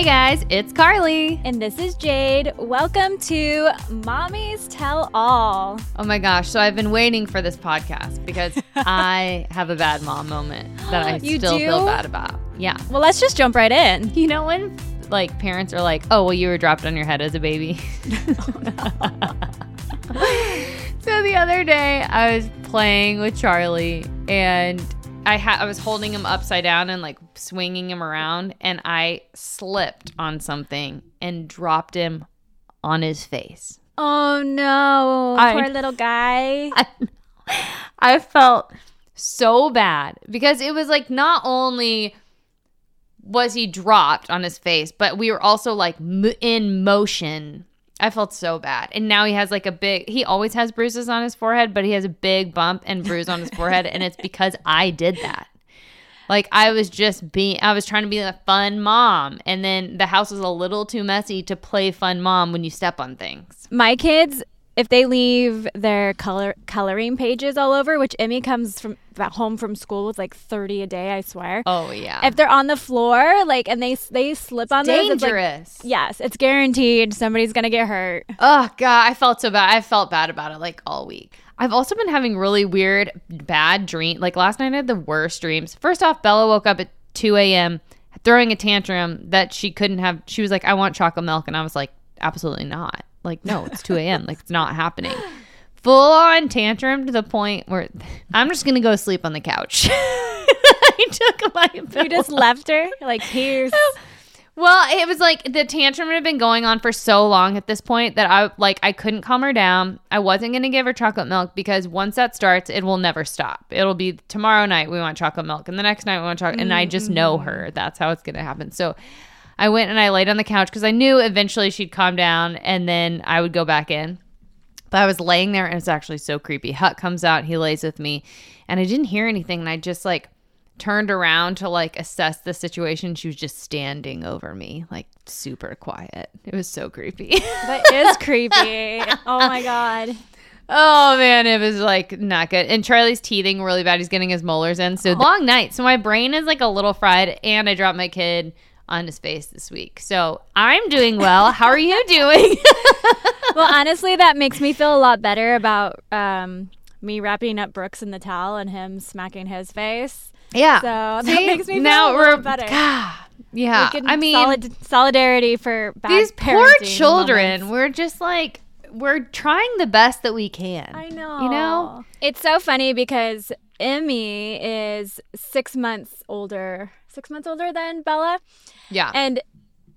Hey guys, it's Carly. And this is Jade. Welcome to Mommy's Tell All. Oh my gosh, so I've been waiting for this podcast because I have a bad mom moment that I You still do? feel bad about. Yeah. Well, let's just jump right in. You know when like parents are like, "Oh, well you were dropped on your head as a baby." so the other day I was playing with Charlie and I had I was holding him upside down and like swinging him around and I slipped on something and dropped him on his face. Oh no, I- poor little guy. I, I felt so bad because it was like not only was he dropped on his face, but we were also like m- in motion. I felt so bad. And now he has like a big, he always has bruises on his forehead, but he has a big bump and bruise on his forehead. And it's because I did that. Like I was just being, I was trying to be a fun mom. And then the house was a little too messy to play fun mom when you step on things. My kids, if they leave their color coloring pages all over, which Emmy comes from home from school with like 30 a day, I swear. Oh, yeah. If they're on the floor, like, and they they slip on those, it's like, Dangerous. yes, it's guaranteed somebody's gonna get hurt. Oh god, I felt so bad. I felt bad about it like all week. I've also been having really weird, bad dream. Like last night, I had the worst dreams. First off, Bella woke up at 2 a.m. throwing a tantrum that she couldn't have. She was like, "I want chocolate milk," and I was like, "Absolutely not! Like, no, it's 2 a.m. like, it's not happening." Full on tantrum to the point where I'm just gonna go sleep on the couch. I took my You pillow. just left her like here's. Well, it was like the tantrum had been going on for so long at this point that I like I couldn't calm her down. I wasn't going to give her chocolate milk because once that starts, it will never stop. It'll be tomorrow night we want chocolate milk and the next night we want chocolate and I just know her. Mm. That's how it's going to happen. So I went and I laid on the couch cuz I knew eventually she'd calm down and then I would go back in. But I was laying there and it's actually so creepy. Huck comes out, he lays with me, and I didn't hear anything and I just like turned around to like assess the situation. She was just standing over me, like super quiet. It was so creepy. That is creepy. Oh my god. oh man, it was like not good. And Charlie's teething really bad. He's getting his molars in. So long night. So my brain is like a little fried and I dropped my kid on his face this week. So I'm doing well. How are you doing? Well, honestly, that makes me feel a lot better about um, me wrapping up Brooks in the towel and him smacking his face. yeah. So that See? makes me feel now a we're better. God, yeah. I mean, solid, solidarity for bad these poor children moments. we're just like we're trying the best that we can I know. you know it's so funny because Emmy is six months older, six months older than Bella, yeah and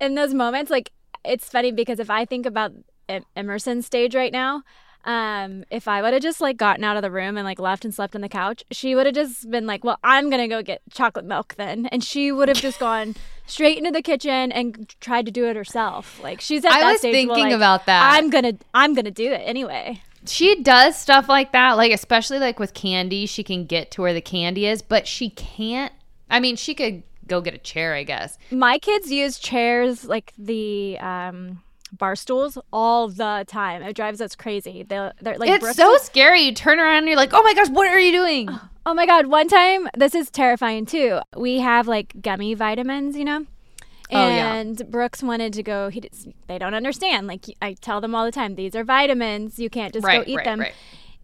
in those moments, like it's funny because if I think about Em- Emerson's stage right now. Um, if I would have just like gotten out of the room and like left and slept on the couch, she would have just been like, "Well, I'm gonna go get chocolate milk then," and she would have just gone straight into the kitchen and tried to do it herself. Like she's at I that was stage where, thinking like, about that. I'm gonna, I'm gonna do it anyway. she does stuff like that like especially like with candy she can get to where the candy is but she can't i mean she could go get a chair i guess My kids use chairs like the um, bar stools all the time. It drives us crazy. They're, they're like it's so scary you turn around and you're like oh my gosh what are you doing Oh my god! One time, this is terrifying too. We have like gummy vitamins, you know. Oh, yeah. And Brooks wanted to go. He did, they don't understand. Like I tell them all the time, these are vitamins. You can't just right go eat right them. right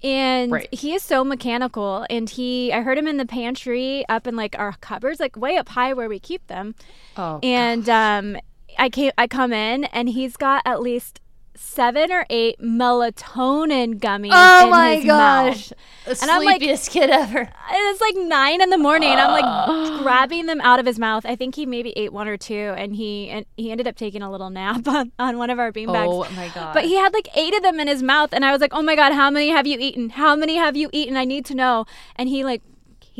And Right. he is so mechanical. And he, I heard him in the pantry up in like our cupboards, like way up high where we keep them. oh And um, I came, I come in, and he's got at least seven or eight melatonin gummies oh in my gosh mouth. the And I'm like- kid ever And it's like nine in the morning, and I'm like grabbing them out of his mouth. I think he maybe ate one or two, and he and he ended up taking a little nap on, on one of our beanbags. oh my god But he had like eight of them in his mouth, and I was like, "Oh my god, how many have you eaten? How many have you eaten? I need to know." And he like,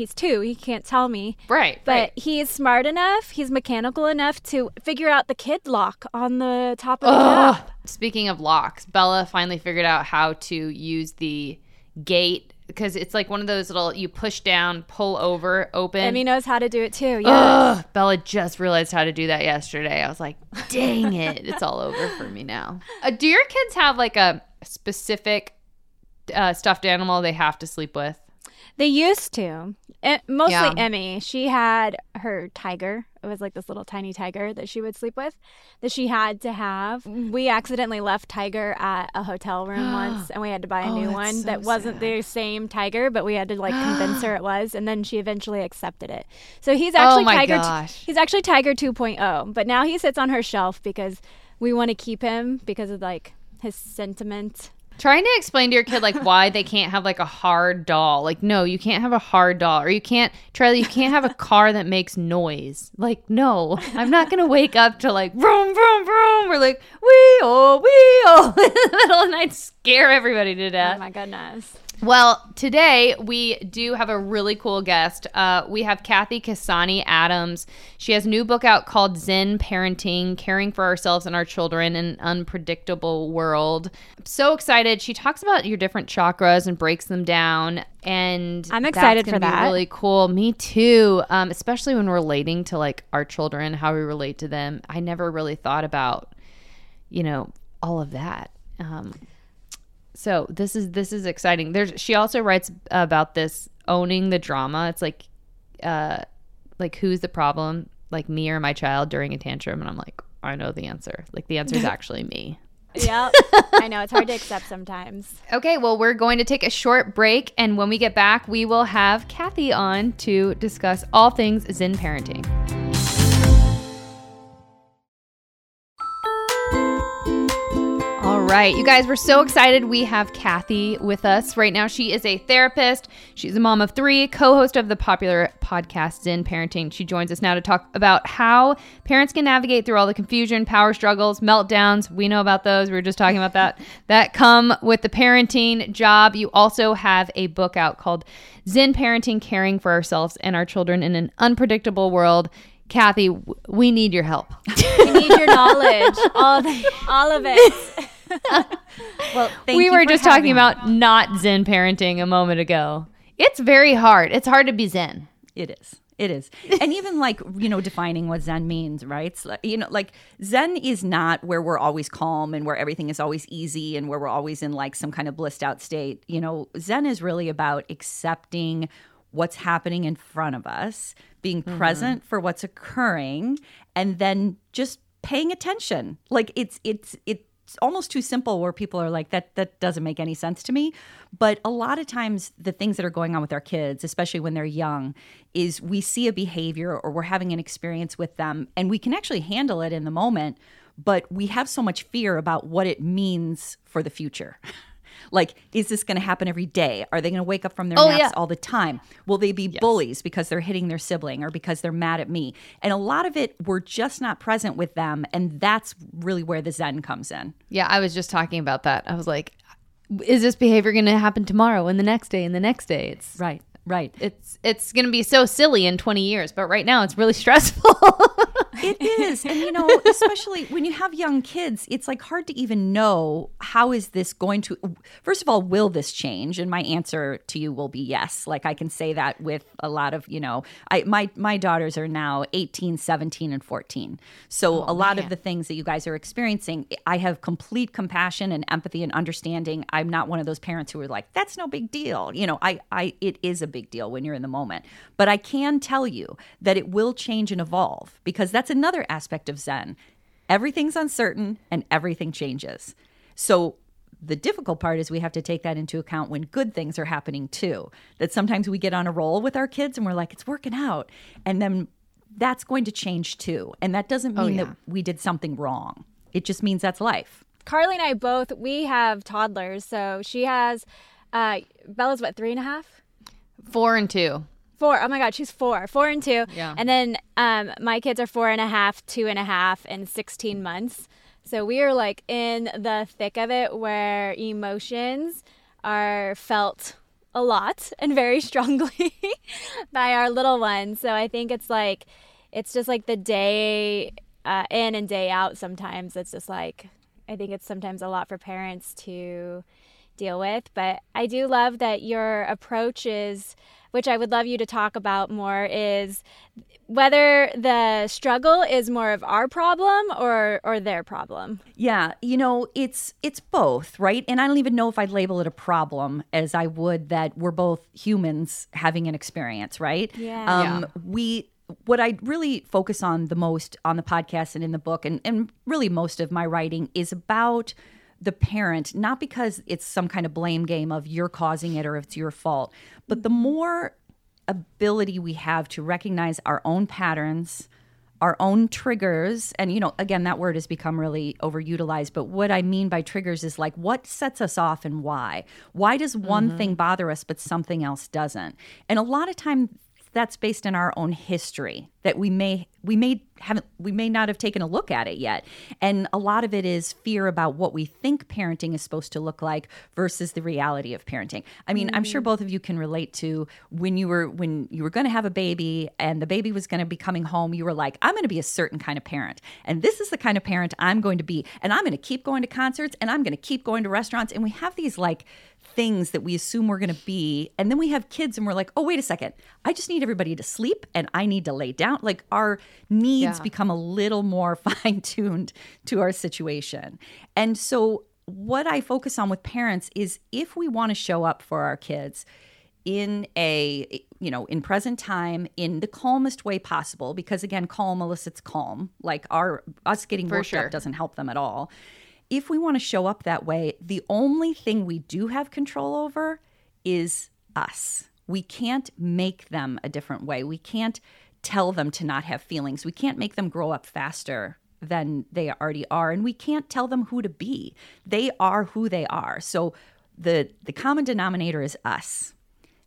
he's two, he can't tell me, right but right he is smart enough, he's mechanical enough to figure out the kid lock on the top of the Ugh. cap. Speaking of locks, Bella finally figured out how to use the gate because it's like one of those little you push down, pull over, open. Emmy knows how to do it too. Yeah. Bella just realized how to do that yesterday. I was like, dang it, it's all over for me now. Uh, do your kids have like a specific uh, stuffed animal they have to sleep with? They used to. Eh, mostly Yeah. Emmy. She had her tiger it was like this little tiny tiger that she would sleep with that she had to have. We accidentally left Tiger at a hotel room once and we had to buy a Oh, new one so that wasn't sad. the same tiger, but we had to like convince her it was and then she eventually accepted it. So he's actually Oh my Tiger gosh. he's actually Tiger 2.0, but now he sits on her shelf because we want to keep him because of like his sentiment. Trying to explain to your kid like why they can't have like a hard doll. Like, no, you can't have a hard doll, or you can't, Charlie, you can't have a car that makes noise. Like, no, I'm not gonna wake up to like vroom vroom vroom. We're like wee oh wee oh in the middle of the night, scare everybody to Oh death. my goodness. Well, today we do have a really cool guest. Uh, we have Cathy Cassani Adams. She has a new book out called Zen Parenting Caring for Ourselves and Our Children in an Unpredictable World. I'm so excited. She talks about your different chakras and breaks them down. And I'm excited for that. Really cool. Me too. Um, especially when relating to like our children, how we relate to them. I never really thought about, you know, all of that. Um, so this is this is exciting. There's she also writes about this owning the drama. It's like uh like who's the problem? Like me or my child during a tantrum and I'm like I know the answer. Like the answer is actually me. Yep. I know it's hard to accept sometimes. Okay, well, we're going to take a short break, and when we get back, we will have Cathy on to discuss all things Zen parenting. Right, you guys, we're so excited. We have Cathy with us right now. She is a therapist. She's a mom of three, co host of the popular podcast Zen Parenting. She joins us now to talk about how parents can navigate through all the confusion, power struggles, meltdowns. We know about those. We were just talking about that. That come with the parenting job. You also have a book out called Zen Parenting Caring for Ourselves and Our Children in an Unpredictable World. Cathy, we need your help. We need your knowledge, all of, all of it. Well, thank we were just talking me. about not Zen parenting a moment ago. It's very hard. It's hard to be Zen. It is. It is. And even like, you know, defining what Zen means, right? It's like, you know, like Zen is not where we're always calm and where everything is always easy and where we're always in like some kind of blissed out state. You know, Zen is really about accepting what's happening in front of us, being mm-hmm. present for what's occurring, and then just paying attention. Like it's it's it's almost too simple where people are like that that doesn't make any sense to me. But a lot of times the things that are going on with our kids especially when they're young is we see a behavior or we're having an experience with them and we can actually handle it in the moment but we have so much fear about what it means for the future like is this going to happen every day are they going to wake up from their Oh, naps yeah. all the time will they be bullies because they're hitting their sibling or because they're mad at me and a lot of it we're just not present with them and that's really where the zen comes in Yeah, I was just talking about that. I was like, is this behavior going to happen tomorrow and the next day and the next day? It's right right it's it's going to be so silly in 20 years, but right now it's really stressful. It is. And you know, especially when you have young kids, it's like hard to even know how is this going to First of all, will this change? And my answer to you will be yes. Like I can say that with a lot of, you know, I my my daughters are now 18, 17 and 14. So oh, a lot of the things that you guys are experiencing, I have complete compassion and empathy and understanding. I'm not one of those parents who are like, that's no big deal. You know, I I it is a big deal when you're in the moment. But I can tell you that it will change and evolve because that's another aspect of Zen. Everything's uncertain and everything changes. So the difficult part is we have to take that into account when good things are happening too. That sometimes we get on a roll with our kids and we're like, it's working out. And then that's going to change too. And that doesn't mean yeah. that we did something wrong. It just means that's life. Carly and I both we have toddlers, so she has uh Bella's what three and a half, Four and two. Four. Oh my God, she's four, four and two. Yeah. And then um my kids are four and a half, two and a half, and sixteen months. So we are like in the thick of it, where emotions are felt a lot and very strongly by our little ones. So I think it's like it's just like the day uh, in and day out. Sometimes it's just like I think it's sometimes a lot for parents to deal with. But I do love that your approach is, which I would love you to talk about more, is whether the struggle is more of our problem or or their problem. Yeah, you know, it's it's both, right? And I don't even know if I'd label it a problem as I would that we're both humans having an experience, right? Yeah. Um we what I really focus on the most on the podcast and in the book, and, and really most of my writing is about the parent, not because it's some kind of blame game of you're causing it or it's your fault, but the more ability we have to recognize our own patterns, our own triggers and you know again that word has become really overutilized but what i mean by triggers is like what sets us off and why why does one mm-hmm. thing bother us but something else doesn't and a lot of time that's based in our own history that we may we may haven't we may not have taken a look at it yet and a lot of it is fear about what we think parenting is supposed to look like versus the reality of parenting i mean mm-hmm. i'm sure mm. both of you can relate to when you were when you were going to have a baby and the baby was going to be coming home you were like i'm going to be a certain kind of parent and this is the kind of parent i'm going to be and i'm going to keep going to concerts and i'm going to keep going to restaurants and we have these like things that we assume we're going to be. And then we have kids and we're like, oh, wait a second. I just need everybody to sleep and I need to lay down. Like our needs yeah. become a little more fine tuned to our situation. And so, what I focus on with parents is if we want to show up for our kids, in a you know in present time in the calmest way possible because again calm elicits calm like our us getting For worked sure. up doesn't help them at all if we want to show up that way, the only thing we do have control over is us. We can't make them a different way. We can't tell them to not have feelings. We can't make them grow up faster than they already are and we can't tell them who to be. They are who they are. So the the common denominator is us.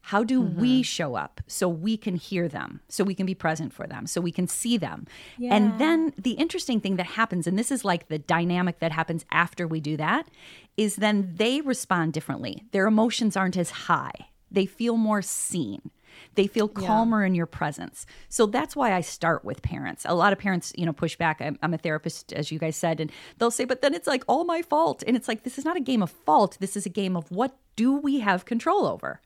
How do mm-hmm. we show up so we can hear them, so we can be present for them, so we can see them? Yeah. And then the interesting thing that happens, and this is like the dynamic that happens after we do that, is then they respond differently. Their emotions aren't as high, they feel more seen. They feel calmer yeah. in your presence. So that's why I start with parents. A lot of parents, you know, push back. I'm, I'm, a therapist, as you guys said, and they'll say, but then it's like all my fault. And it's like, this is not a game of fault. This is a game of what do we have control over?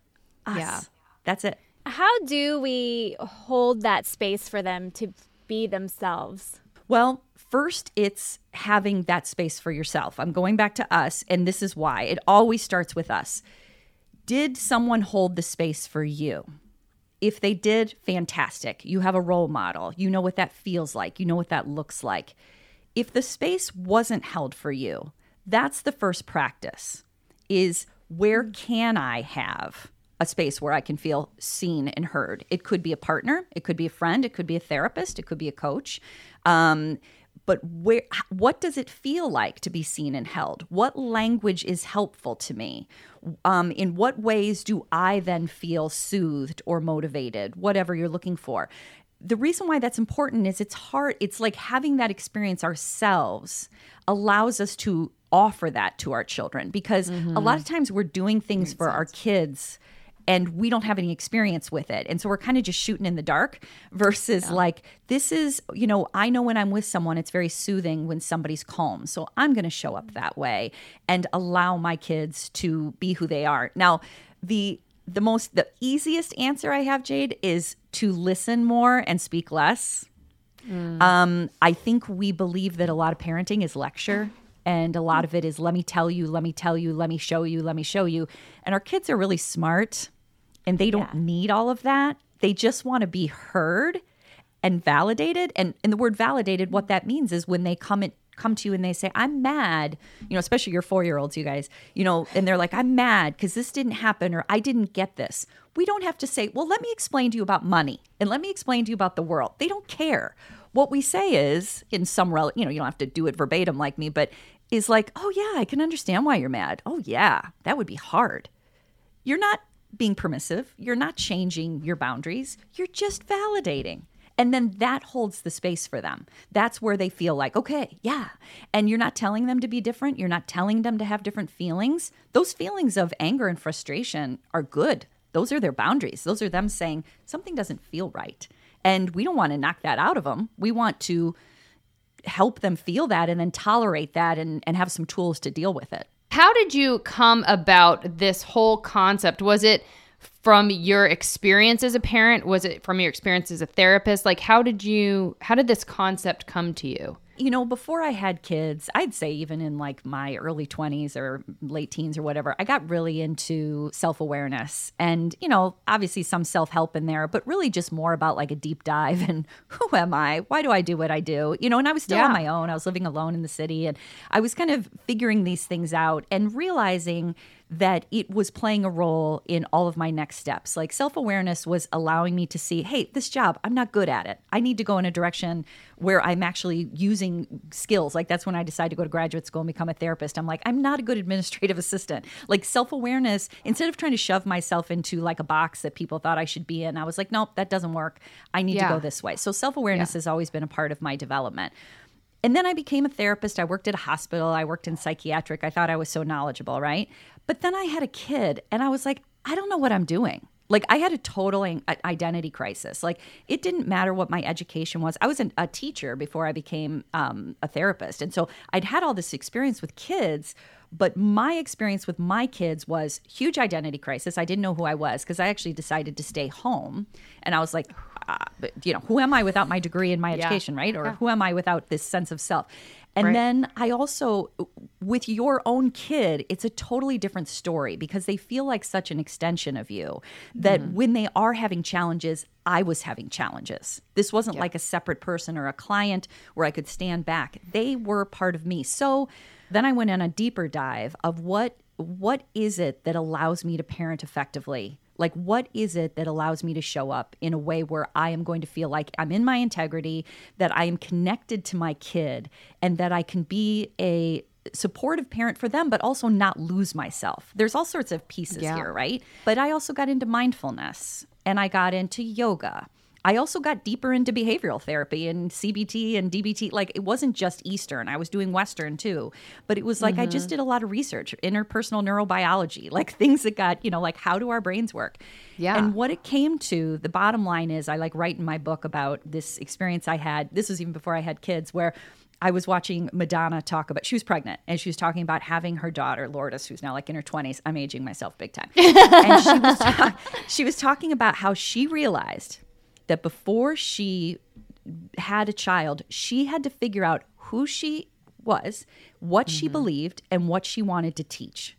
Us. Yeah. That's it. How do we hold that space for them to be themselves? Well, first, it's having that space for yourself. I'm going back to us, and this is why it always starts with us. Did someone hold the space for you? If they did, fantastic. You have a role model. You know what that feels like, you know what that looks like. If the space wasn't held for you, that's the first practice is where mm. can I have a space where I can feel seen and heard. It could be a partner, it could be a friend, it could be a therapist, it could be a coach. Um, but where what does it feel like to be seen and held what language is helpful to me um, in what ways do i then feel soothed or motivated whatever you're looking for the reason why that's important is it's hard it's like having that experience ourselves allows us to offer that to our children because mm-hmm. a lot of times we're doing things Makes for sense. our kids and we don't have any experience with it. And so we're kind of just shooting in the dark versus yeah. like, this is, you know, I know when I'm with someone, it's very soothing when somebody's calm. So I'm going to show up that way and allow my kids to be who they are. Now, the the most the easiest answer I have, Jade, is to listen more and speak less. Mm. Um, I think we believe that a lot of parenting is lecture and a lot of it is let me tell you, let me tell you, let me show you, let me show you. And our kids are really smart and they don't yeah. need all of that. They just want to be heard and validated. And in the word validated, what that means is when they come in, come to you and they say, I'm mad, you know, especially your four year olds, you guys, you know, and they're like, I'm mad because this didn't happen or I didn't get this. We don't have to say, well, let me explain to you about money and let me explain to you about the world. They don't care. What we say is, in some, rel- you know, you don't have to do it verbatim like me, but is like, oh, yeah, I can understand why you're mad. Oh, yeah, that would be hard. You're not being permissive. You're not changing your boundaries. You're just validating. And then that holds the space for them. That's where they feel like, okay, yeah. And you're not telling them to be different. You're not telling them to have different feelings. Those feelings of anger and frustration are good. Those are their boundaries. Those are them saying something doesn't feel right. And we don't want to knock that out of them. We want to help them feel that and then tolerate that and, and have some tools to deal with it. How did you come about this whole concept? Was it from your experience as a parent? Was it from your experience as a therapist? Like how did you how did this concept come to you? You know, before I had kids, I'd say even in like my early 20s or late teens or whatever, I got really into self awareness and, you know, obviously some self help in there, but really just more about like a deep dive and who am I? Why do I do what I do? You know, and I was still Yeah. on my own. I was living alone in the city and I was kind of figuring these things out and realizing that it was playing a role in all of my next steps. Like self awareness was allowing me to see, hey, this job, I'm not good at it. I need to go in a direction where I'm actually using skills. Like that's when I decided to go to graduate school and become a therapist. I'm like, I'm not a good administrative assistant. Like self awareness, instead of trying to shove myself into like a box that people thought I should be in, I was like, nope, that doesn't work. I need Yeah. to go this way. So self awareness has always been a part of my development. And then I became a therapist. I worked at a hospital. I worked in psychiatric. I thought I was so knowledgeable, right? But then I had a kid and I was like, I don't know what I'm doing. Like I had a total identity crisis. Like it didn't matter what my education was. I was an, a teacher before I became um, a therapist, and so I'd had all this experience with kids. But my experience with my kids was huge identity crisis. I didn't know who I was because I actually decided to stay home, and I was like, but, you know, who am I without my degree and my education, right? Or who am I without this sense of self? And Right. then I also, with your own kid, it's a totally different story because they feel like such an extension of you that mm-hmm. when they are having challenges, I was having challenges. This wasn't like a separate person or a client where I could stand back. They were part of me. So then I went on a deeper dive of what what is it that allows me to parent effectively like, what is it that allows me to show up in a way where I am going to feel like I'm in my integrity, that I am connected to my kid, and that I can be a supportive parent for them, but also not lose myself? There's all sorts of pieces Yeah. here, right? But I also got into mindfulness and I got into yoga. I also got deeper into behavioral therapy and CBT and DBT. Like it wasn't just Eastern. I was doing Western too. But it was like I Mm-hmm. just did a lot of research, interpersonal neurobiology, like things that got, you know, like how do our brains work? Yeah. And what it came to, the bottom line is I like write in my book about this experience I had. This was even before I had kids where I was watching Madonna talk about she was pregnant and she was talking about having her daughter Lourdes, who's now like in her twenties. I'm aging myself big time. and she was ta- she was talking about how she realized that before she had a child, she had to figure out who she was, what she mm-hmm. believed, and what she wanted to teach.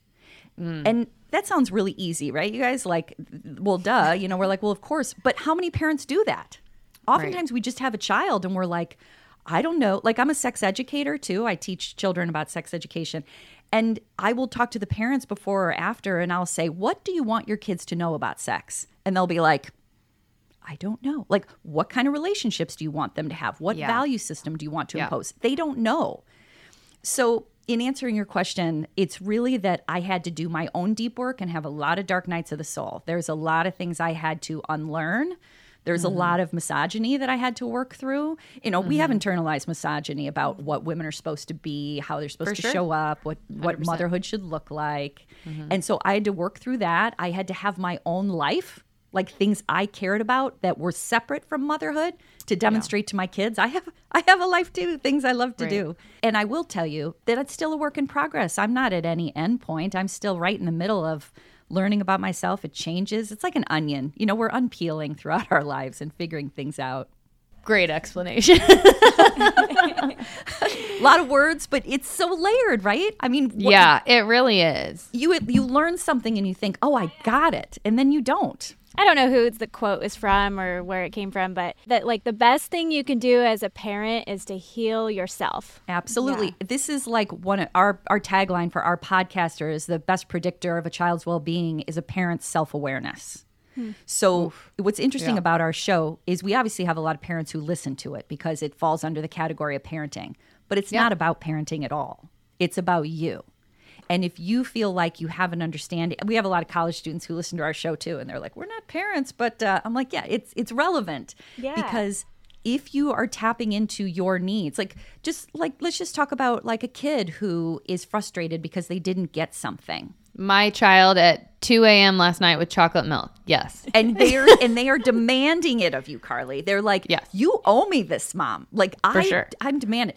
Mm. And that sounds really easy, right? You guys like, well, duh, you know, we're like, well, of course. But how many parents do that? Oftentimes we just have a child and we're like, I don't know. Like, I'm a sex educator too. I teach children about sex education. And I will talk to the parents before or after and I'll say, What do you want your kids to know about sex? And they'll be like, I don't know. Like, what kind of relationships do you want them to have? What Yeah. value system do you want to Yeah. impose? They don't know. So, in answering your question, it's really that I had to do my own deep work and have a lot of dark nights of the soul. There's a lot of things I had to unlearn. There's Mm-hmm. a lot of misogyny that I had to work through. You know, we have internalized misogyny about what women are supposed to be, how they're supposed For to sure. show up, what what 100%. motherhood should look like. And so I had to work through that. I had to have my own life, like things I cared about that were separate from motherhood to demonstrate to my kids. I have I have a life too, things I love to Right. do. And I will tell you that it's still a work in progress. I'm not at any end point. I'm still right in the middle of learning about myself. It changes. It's like an onion. You know, we're unpeeling throughout our lives and figuring things out. Great explanation. A lot of words, but it's so layered, right? I mean, what- yeah, it really is. you you learn something and you think, "Oh, I got it," and then you don't. I don't know who the quote is from or where it came from, but that like the best thing you can do as a parent is to heal yourself. Absolutely. This is like one of our our tagline for our podcaster is the best predictor of a child's well-being is a parent's self-awareness. Hmm. So what's interesting Yeah. about our show is we obviously have a lot of parents who listen to it because it falls under the category of parenting, but it's Yeah. not about parenting at all. It's about you. And if you feel like you have an understanding, we have a lot of college students who listen to our show too, and they're like, "We're not parents," but uh, I'm like, "Yeah, it's it's relevant Yeah. because if you are tapping into your needs, like just like let's just talk about like a kid who is frustrated because they didn't get something, My child at 2 a.m. last night with chocolate milk. Yes. and they're and they are demanding it of you, Carly. They're like, Yes. you owe me this, mom. Like I, sure. I'm demanding.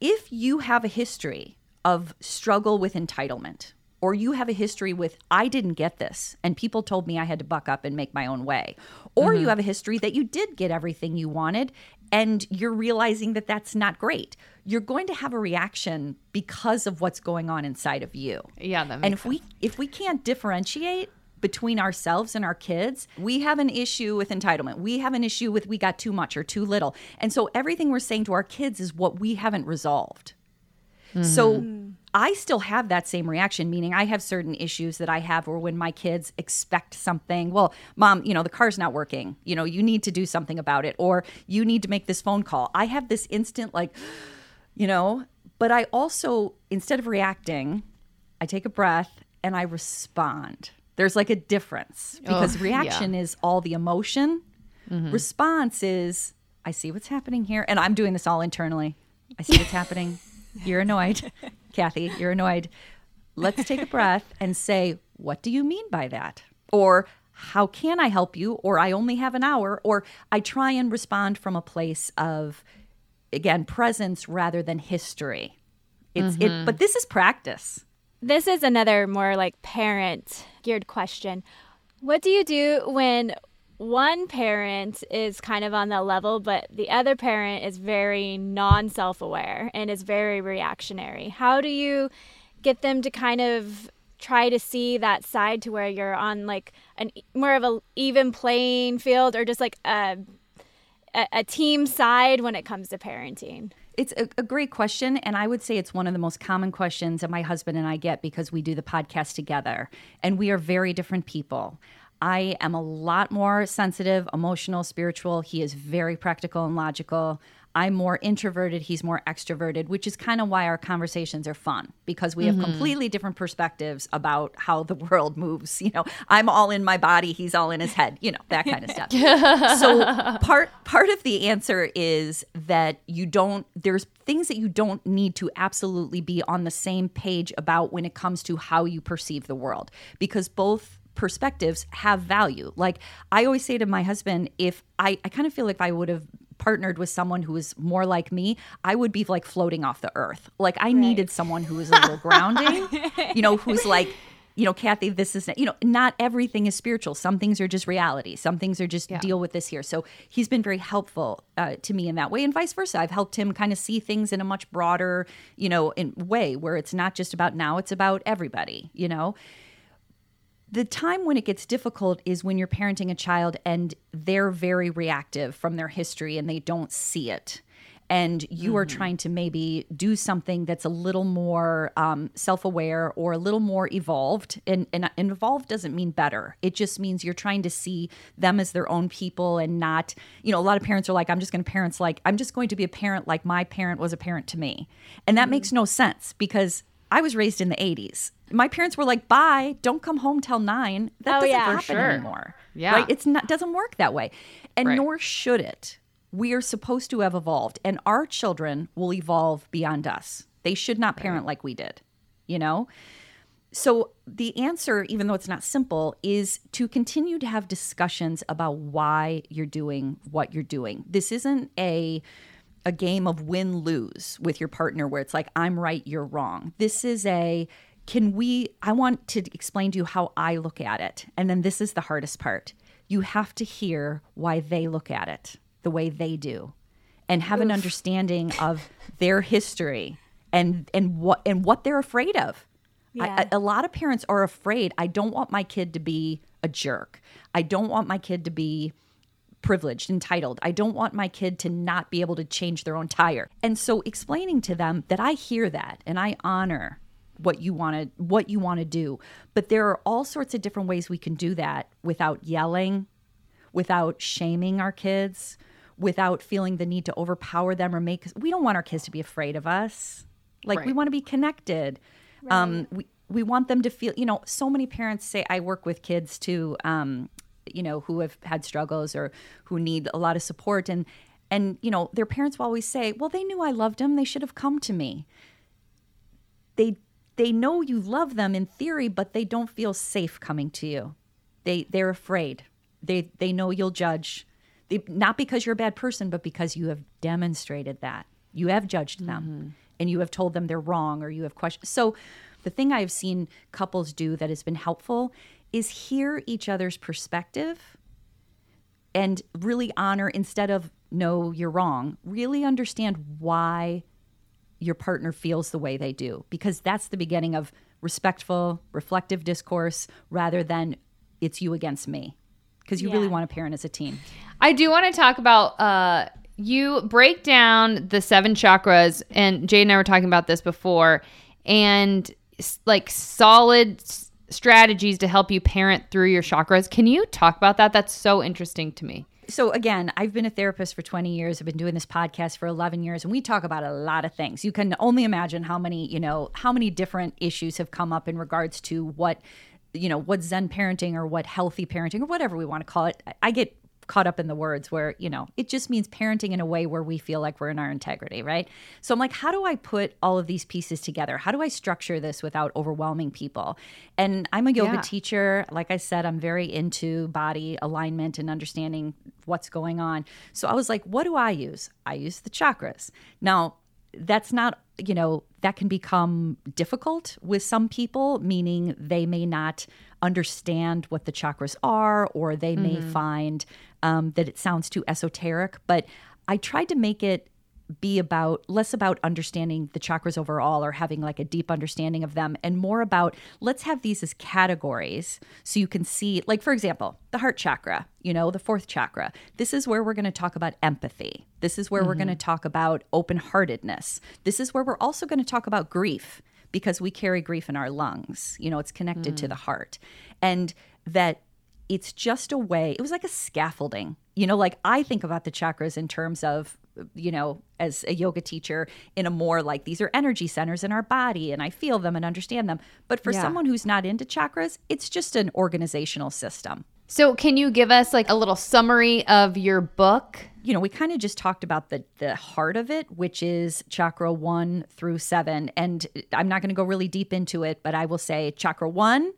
If you have a history of struggle with entitlement, or you have a history with I didn't get this, and people told me I had to buck up and make my own way, or you mm-hmm. have a history that you did get everything you wanted and you're realizing that that's not great. You're going to have a reaction because of what's going on inside of you. Yeah, that and makes if we if we can't differentiate between ourselves and our kids, we have an issue with entitlement. We have an issue with we got too much or too little. And so everything we're saying to our kids is what we haven't resolved. So mm-hmm. I still have that same reaction, meaning I have certain issues that I have or when my kids expect something. Well, mom, you know, the car's not working. You know, you need to do something about it or you need to make this phone call. I have this instant, like, you know, but I also, instead of reacting, I take a breath and I respond. There's like a difference oh, because Oh, reaction is all the emotion. Mm-hmm. Response is, I see what's happening here. And I'm doing this all internally. I see what's happening. You're annoyed. Cathy, you're annoyed. Let's take a breath and say, what do you mean by that? Or how can I help you? Or I only have an hour. Or I try and respond from a place of, again, presence rather than history. It's it, mm-hmm. but this is practice. This is another more like parent geared question. What do you do when one parent is kind of on that level, but the other parent is very non self aware and is very reactionary? How do you get them to kind of try to see that side to where you're on like an more of a even playing field or just like a, a, team side when it comes to parenting? It's a, a great question. And I would say it's one of the most common questions that my husband and I get because we do the podcast together and we are very different people. I am a lot more sensitive, emotional, spiritual. He is very practical and logical. I'm more introverted, he's more extroverted, which is kind of why our conversations are fun because we have mm-hmm. completely different perspectives about how the world moves. You know, I'm all in my body, he's all in his head, you know, that kind of stuff. so part part of the answer is that you don't there's things that you don't need to absolutely be on the same page about when it comes to how you perceive the world because both perspectives have value. Like I always say to my husband, if I, I kind of feel like if I would have partnered with someone who was more like me, I would be like floating off the earth. Like I needed someone who was a little grounding, you know, who's like, you know, Cathy, this is, you know, not everything is spiritual. Some things are just reality. Some things are just deal with this here. So he's been very helpful uh, to me in that way, and vice versa. I've helped him kind of see things in a much broader, you know, in way where it's not just about now; it's about everybody. You know, the time when it gets difficult is when you're parenting a child and they're very reactive from their history and they don't see it. And you are trying to maybe do something that's a little more um, self-aware or a little more evolved. And, and, evolved doesn't mean better. It just means you're trying to see them as their own people and not you know a lot of parents are like i'm just going to parents like i'm just going to be a parent like my parent was a parent to me. And that makes no sense because I was raised in the 80s. My parents were like, "Bye, don't come home till 9." That Oh, doesn't yeah. Happen sure. anymore. Yeah. Right? It's not doesn't work that way. And Right. nor should it. We are supposed to have evolved and our children will evolve beyond us. They should not parent like we did. You know? So the answer, even though it's not simple, is to continue to have discussions about why you're doing what you're doing. This isn't a a game of win lose with your partner where it's like I'm right, you're wrong. This is a can we I want to explain to you how I look at it. And then this is the hardest part. You have to hear why they look at it the way they do and have an understanding of their history and and what and what they're afraid of. Yeah. a, a lot of parents are afraid. I don't want my kid to be a jerk. I don't want my kid to be privileged, entitled. I don't want my kid to not be able to change their own tire. And so explaining to them that I hear that and I honor what you want to what you want to do, but there are all sorts of different ways we can do that without yelling, without shaming our kids, without feeling the need to overpower them or make we don't want our kids to be afraid of us. Like we want to be connected. Um we we want them to feel, you know, so many parents say I work with kids too um you know who have had struggles or who need a lot of support. And and you know their parents will always say well they knew i loved them they should have come to me. They they know you love them in theory but they don't feel safe coming to you. They they're afraid. They they know you'll judge. They, not because you're a bad person but because you have demonstrated that. You have judged them mm-hmm. and you have told them they're wrong or you have questioned so the thing i've seen couples do that has been helpful is hear each other's perspective and really honor instead of no, you're wrong, really understand why your partner feels the way they do because that's the beginning of respectful, reflective discourse rather than it's you against me because you really want to parent as a team. I do want to talk about uh you break down the seven chakras and Jay and I were talking about this before and like solid strategies to help you parent through your chakras. Can you talk about that? That's so interesting to me. So again, I've been a therapist for 20 years. I've been doing this podcast for 11 years and we talk about a lot of things. You can only imagine how many, you know, how many different issues have come up in regards to what, you know, what zen parenting or what healthy parenting or whatever we want to call it. I- get caught up in the words where, you know, it just means parenting in a way where we feel like we're in our integrity, right? So I'm like, how do I put all of these pieces together? How do I structure this without overwhelming people? And I'm a yoga Yeah. teacher. Like I said, I'm very into body alignment and understanding what's going on. So I was like, what do I use? I use the chakras. Now, that's not, you know, that can become difficult with some people, meaning they may not understand what the chakras are, or they may find um, that it sounds too esoteric. But I tried to make it be about less about understanding the chakras overall or having like a deep understanding of them and more about let's have these as categories so you can see like for example the heart chakra you know the fourth chakra. This is where we're going to talk about empathy. This is where we're going to mm-hmm. talk about open-heartedness. This is where we're also going to talk about grief because we carry grief in our lungs. You know it's connected to the mm. heart. And that it's just a way it was like a scaffolding you know like i think about the chakras in terms of you know as a yoga teacher in a more like these are energy centers in our body and i feel them and understand them but for Yeah. someone who's not into chakras it's just an organizational system So, can you give us like a little summary of your book? you know, we kind of just talked about the the heart of it, which is chakra one through seven. And I'm not going to go really deep into it, but I will say chakra one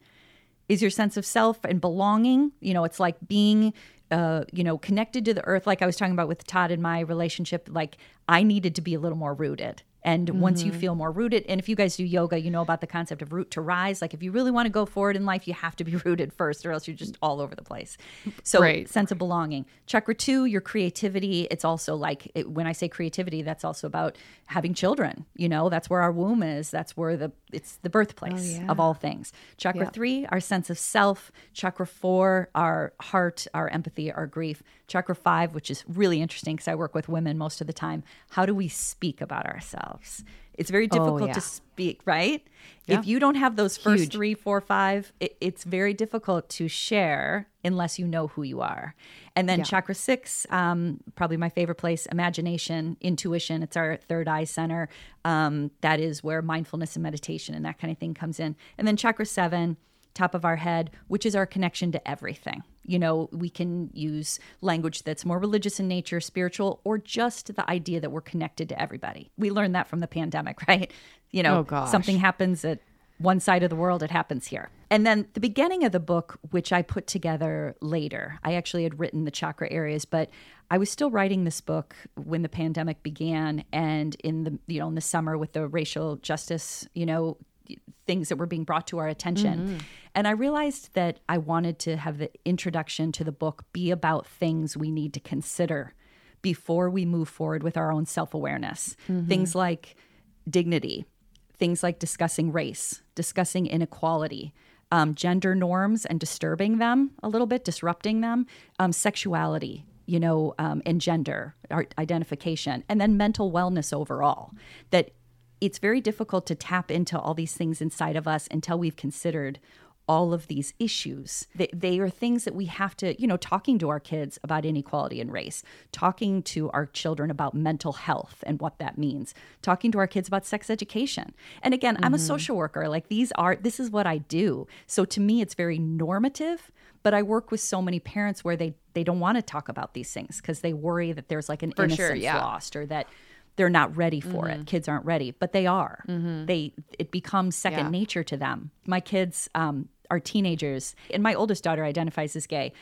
is your sense of self and belonging. You know, it's like being, uh, you know, connected to the earth. Like I was talking about with Todd in my relationship, like I needed to be a little more rooted. And once you mm-hmm. feel more rooted, and if you guys do yoga, you know about the concept of root to rise. Like if you really want to go forward in life, you have to be rooted first, or else you're just all over the place. So Right. sense of belonging. Chakra two, your creativity. It's also like it, when I say creativity, that's also about having children. You know, that's where our womb is. That's where the it's the oh, birthplace of all things. Chakra three, our sense of self. Chakra four, our heart, our empathy, our grief. Chakra five, which is really interesting because I work with women most of the time. How do we speak about ourselves? It's very difficult yeah. to speak, right? If you don't have those first Huge. three, four, five, it, it's very difficult to share unless you know who you are. And then chakra six, um, probably my favorite place, imagination, intuition. It's our third eye center. Um, that is where mindfulness and meditation and that kind of thing comes in. And then chakra seven, top of our head, which is our connection to everything. You know, we can use language that's more religious in nature, spiritual, or just the idea that we're connected to everybody. We learned that from the pandemic, right? You know, Oh, something happens at one side of the world, it happens here. And then the beginning of the book, which I put together later, I actually had written the chakra areas, but I was still writing this book when the pandemic began and in the, you know, in the summer with the racial justice, you know, things that were being brought to our attention. And I realized that I wanted to have the introduction to the book be about things we need to consider before we move forward with our own self awareness. Things like dignity, things like discussing race, discussing inequality, um, gender norms and disturbing them a little bit, disrupting them, um, sexuality, you know, um, and gender identification, and then mental wellness overall. That it's very difficult to tap into all these things inside of us until we've considered all of these issues. They, they are things that we have to, you know, talking to our kids about inequality and race, talking to our children about mental health and what that means, talking to our kids about sex education. And again, I'm a mm-hmm. social worker. Like these are, this is what I do. So to me, it's very normative. But I work with so many parents where they they don't want to talk about these things because they worry that there's like an For innocence sure, yeah. lost or that they're not ready for it. Kids aren't ready, but they are. They it becomes second Yeah. nature to them. My kids um, are teenagers, and my oldest daughter identifies as gay.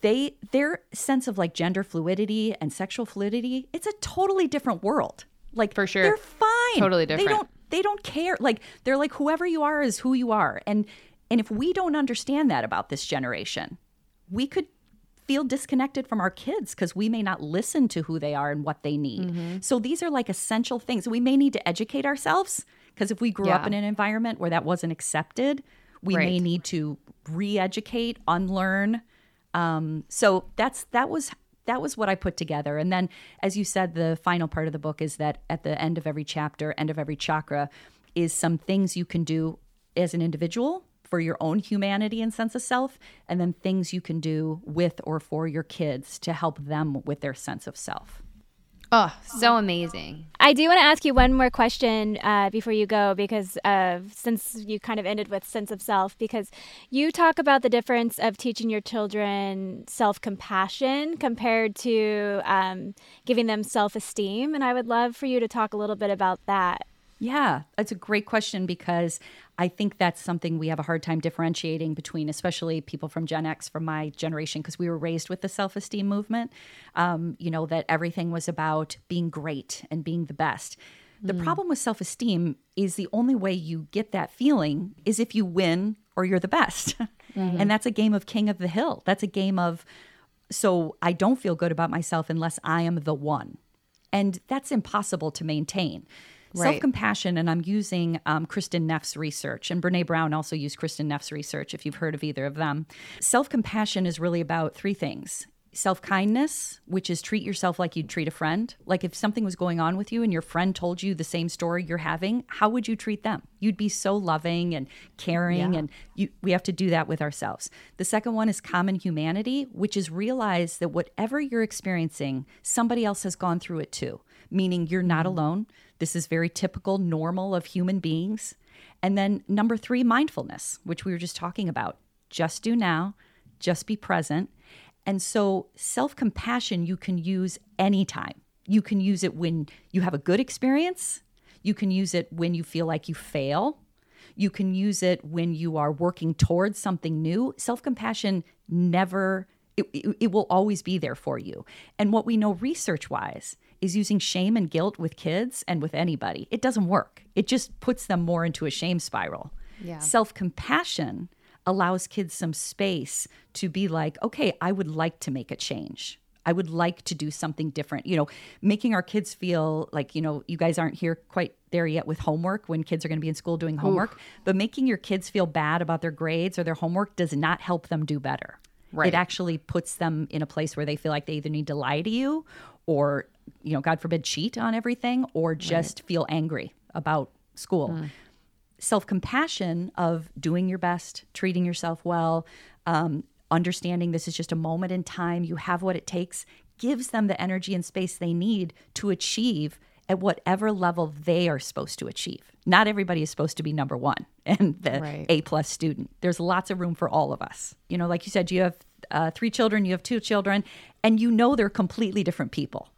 They their sense of like gender fluidity and sexual fluidity, it's a totally different world. Like For sure. they're fine. Totally different. They don't they don't care. Like they're like whoever you are is who you are. And and if we don't understand that about this generation, we could feel disconnected from our kids because we may not listen to who they are and what they need. Mm-hmm. So these are like essential things. We may need to educate ourselves because if we grew up in an environment where that wasn't accepted, we may need to re-educate, unlearn. Um, so that's that was that was what I put together. And then, as you said, the final part of the book is that at the end of every chapter, end of every chakra, is some things you can do as an individual for your own humanity and sense of self, and then things you can do with or for your kids to help them with their sense of self. Oh, so amazing. I do want to ask you one more question uh, before you go, because uh, since you kind of ended with sense of self, because you talk about the difference of teaching your children self compassion compared to um, giving them self esteem, and I would love for you to talk a little bit about that. Yeah, it's a great question because I think that's something we have a hard time differentiating between, especially people from Gen X, from my generation, because we were raised with the self esteem movement. Um, you know, that everything was about being great and being the best. The problem with self esteem is the only way you get that feeling is if you win or you're the best. and that's a game of king of the hill. That's a game of, so I don't feel good about myself unless I am the one. And that's impossible to maintain. Right. Self compassion, and I'm using um, Kristin Neff's research, and Brene Brown also used Kristin Neff's research, if you've heard of either of them. Self compassion is really about three things self kindness, which is treat yourself like you'd treat a friend. Like if something was going on with you and your friend told you the same story you're having, how would you treat them? You'd be so loving and caring, and you, we have to do that with ourselves. The second one is common humanity, which is realize that whatever you're experiencing, somebody else has gone through it too, meaning you're not alone. This is very typical, normal of human beings. And then number three, mindfulness, which we were just talking about. Just do now, just be present. And so self compassion you can use anytime. You can use it when you have a good experience, you can use it when you feel like you fail. You can use it when you are working towards something new. Self compassion never, it, it, it will always be there for you. And what we know research wise is using shame and guilt with kids and with anybody. It doesn't work, it just puts them more into a shame spiral. Yeah. Self compassion allows kids some space to be like, okay, I would like to make a change. I would like to do something different. You know, making our kids feel like, you know, you guys aren't here quite there yet with homework when kids are going to be in school doing homework, but making your kids feel bad about their grades or their homework does not help them do better. Right. It actually puts them in a place where they feel like they either need to lie to you or, you know, God forbid, cheat on everything or just feel angry about school self compassion of doing your best, treating yourself well, um, understanding this is just a moment in time, you have what it takes, gives them the energy and space they need to achieve at whatever level they are supposed to achieve. Not everybody is supposed to be number one and the Right. A plus student. There's lots of room for all of us. You know, like you said, you have uh, three children, you have two children, and you know they're completely different people.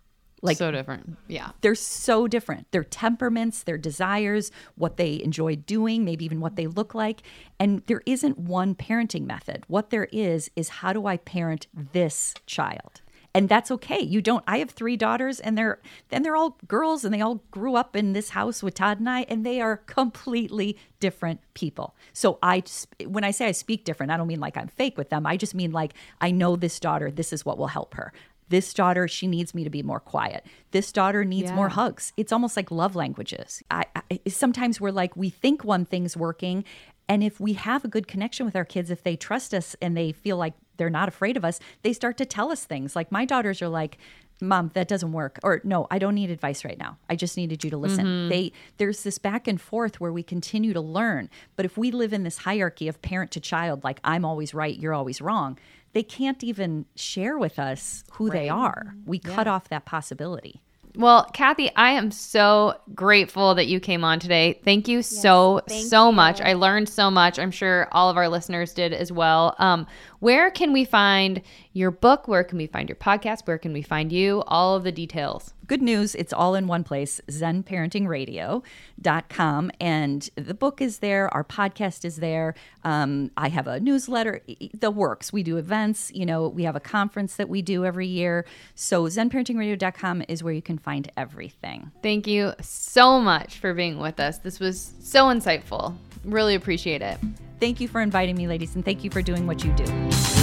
Like so different. Yeah. they're so different. Their temperaments, their desires, what they enjoy doing, maybe even what they look like. And there isn't one parenting method. What there is, is how do I parent this child? And that's okay. You don't. I have three daughters, and they're then they're all girls, and they all grew up in this house with Todd and I, and they are completely different people. So I, when I say I speak different, I don't mean like I'm fake with them. I just mean like I know this daughter. This is what will help her. This daughter, she needs me to be more quiet. This daughter needs Yeah. more hugs. It's almost like love languages. I, I sometimes we're like we think one thing's working, and if we have a good connection with our kids, if they trust us and they feel like they're not afraid of us, they start to tell us things. Like my daughters are like, "Mom, that doesn't work," or "No, I don't need advice right now. I just needed you to listen." Mm-hmm. They there's this back and forth where we continue to learn. But if we live in this hierarchy of parent to child, like I'm always right, you're always wrong, they can't even share with us who they are. We cut off that possibility. Well, Cathy, I am so grateful that you came on today. Thank you so thank so you. much. I learned so much. I'm sure all of our listeners did as well. Um, where can we find your book? Where can we find your podcast? Where can we find you? All of the details. Good news, it's all in one place, zenparentingradio.com. And the book is there, our podcast is there. Um, I have a newsletter, the works. We do events, you know, we have a conference that we do every year. So zenparentingradio.com is where you can find everything. Thank you so much for being with us. This was so insightful. Really appreciate it. Thank you for inviting me, ladies, and thank you for doing what you do.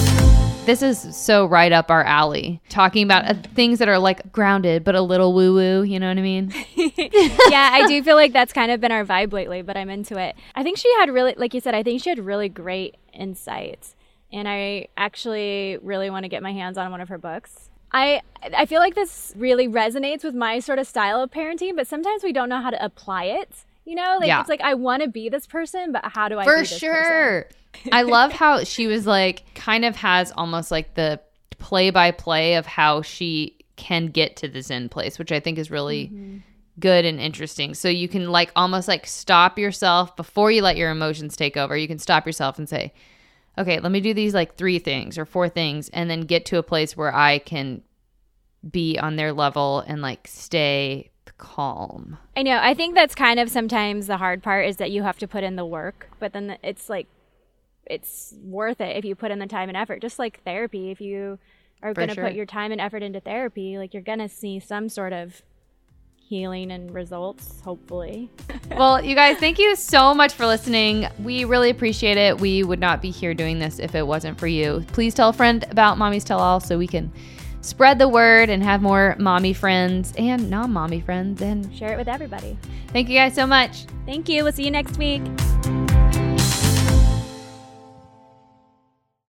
This is so right up our alley. Talking about uh, things that are like grounded, but a little woo woo. You know what I mean? yeah, I do feel like that's kind of been our vibe lately, but I'm into it. I think she had really, like you said, I think she had really great insights. And I actually really want to get my hands on one of her books. I I feel like this really resonates with my sort of style of parenting, but sometimes we don't know how to apply it. You know, like Yeah. it's like I want to be this person, but how do I For this sure. I love how she was like, kind of has almost like the play by play of how she can get to the Zen place, which I think is really Mm-hmm. good and interesting. So you can like almost like stop yourself before you let your emotions take over. You can stop yourself and say, okay, let me do these like three things or four things and then get to a place where I can be on their level and like stay calm. I know. I think that's kind of sometimes the hard part is that you have to put in the work, but then it's like it's worth it if you put in the time and effort. Just like therapy, if you are going to sure. put your time and effort into therapy, like you're going to see some sort of healing and results, hopefully. well, you guys, thank you so much for listening. We really appreciate it. We would not be here doing this if it wasn't for you. Please tell a friend about Mommy's Tell All so we can spread the word and have more mommy friends and non mommy friends. And Share it with everybody. thank you guys so much. Thank you. We'll see you next week.